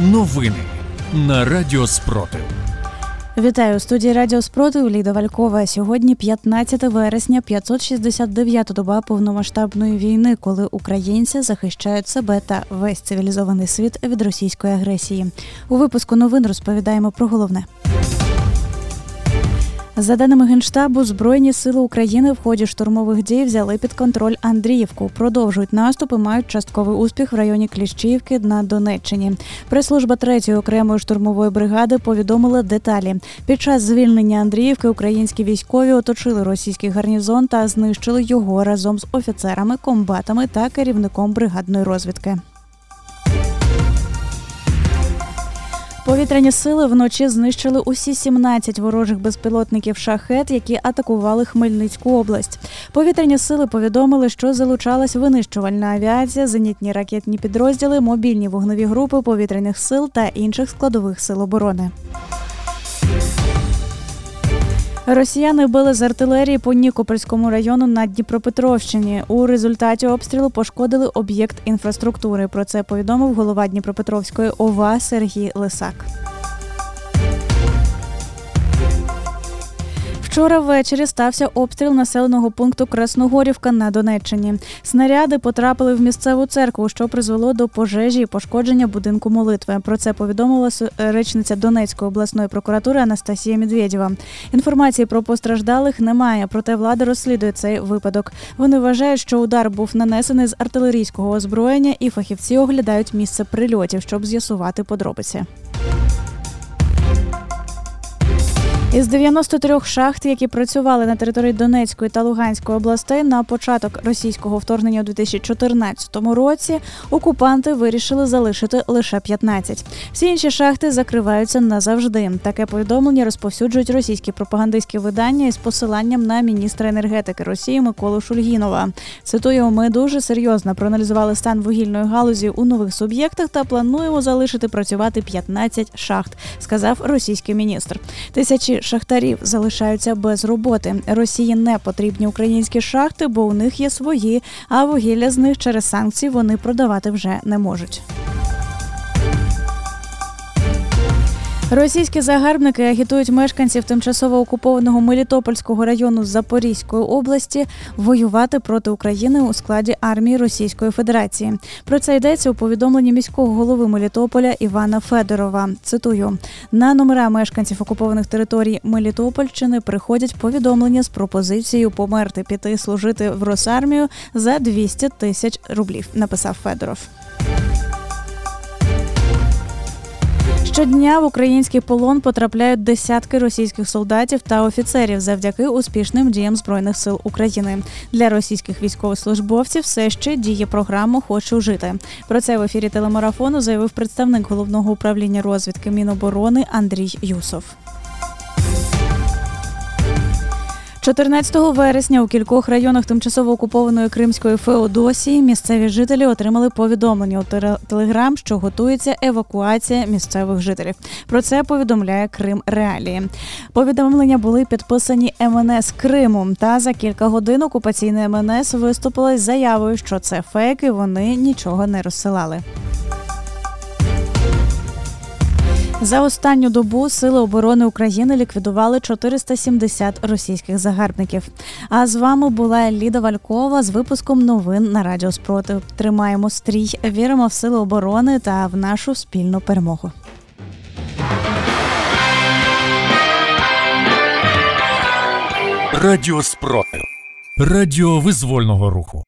Новини на Радіо Спротив. Вітаю у студії Радіо Спротив Ліда Валькова. Сьогодні 15 вересня, 569-та доба повномасштабної війни, коли українці захищають себе та весь цивілізований світ від російської агресії. У випуску новин розповідаємо про головне. За даними генштабу, збройні сили України в ході штурмових дій взяли під контроль Андріївку. Продовжують наступи, мають частковий успіх в районі Кліщіївки на Донеччині. Прес-служба 3-ї окремої штурмової бригади повідомила деталі. Під час звільнення Андріївки українські військові оточили російський гарнізон та знищили його разом з офіцерами, комбатами та керівником бригадної розвідки. Повітряні сили вночі знищили усі 17 ворожих безпілотників шахет, які атакували Хмельницьку область. Повітряні сили повідомили, що залучалась винищувальна авіація, зенітні ракетні підрозділи, мобільні вогневі групи повітряних сил та інших складових сил оборони. Росіяни били з артилерії по Нікопольському району на Дніпропетровщині. У результаті обстрілу пошкодили об'єкт інфраструктури. Про це повідомив голова Дніпропетровської ОВА Сергій Лисак. Вчора ввечері стався обстріл населеного пункту Красногорівка на Донеччині. Снаряди потрапили в місцеву церкву, що призвело до пожежі і пошкодження будинку молитви. Про це повідомила речниця Донецької обласної прокуратури Анастасія Медведєва. Інформації про постраждалих немає, проте влада розслідує цей випадок. Вони вважають, що удар був нанесений з артилерійського озброєння, і фахівці оглядають місце прильотів, щоб з'ясувати подробиці. Із 93 шахт, які працювали на території Донецької та Луганської областей на початок російського вторгнення у 2014 році, окупанти вирішили залишити лише 15. Всі інші шахти закриваються назавжди. Таке повідомлення розповсюджують російські пропагандистські видання із посиланням на міністра енергетики Росії Миколу Шульгінова. Цитую, ми дуже серйозно проаналізували стан вугільної галузі у нових суб'єктах та плануємо залишити працювати 15 шахт, сказав російський міністр. Тисячі шахтарів залишаються без роботи. Росії не потрібні українські шахти, бо у них є свої, а вугілля з них через санкції вони продавати вже не можуть. Російські загарбники агітують мешканців тимчасово окупованого Мелітопольського району Запорізької області воювати проти України у складі армії Російської Федерації. Про це йдеться у повідомленні міського голови Мелітополя Івана Федорова. Цитую на номера мешканців окупованих територій Мелітопольщини приходять повідомлення з пропозицією померти піти служити в Росармію за 200 тисяч рублів. Написав Федоров. Щодня в український полон потрапляють десятки російських солдатів та офіцерів завдяки успішним діям збройних сил України. Для російських військовослужбовців все ще діє програма Хочу жити. Про це в ефірі телемарафону заявив представник головного управління розвідки Міноборони Андрій Юсов. 14 вересня у кількох районах тимчасово окупованої Кримської Феодосії місцеві жителі отримали повідомлення у телеграм, що готується евакуація місцевих жителів. Про це повідомляє Крим Реалії. Повідомлення були підписані МНС Криму. Та за кілька годин окупаційне МНС виступило з заявою, що це фейк і вони нічого не розсилали. За останню добу Сили оборони України ліквідували 470 російських загарбників. А з вами була Ліда Валькова з випуском новин на Радіо Спротив. Тримаємо стрій, віримо в сили оборони та в нашу спільну перемогу. Радіо Спротив. Радіо визвольного руху.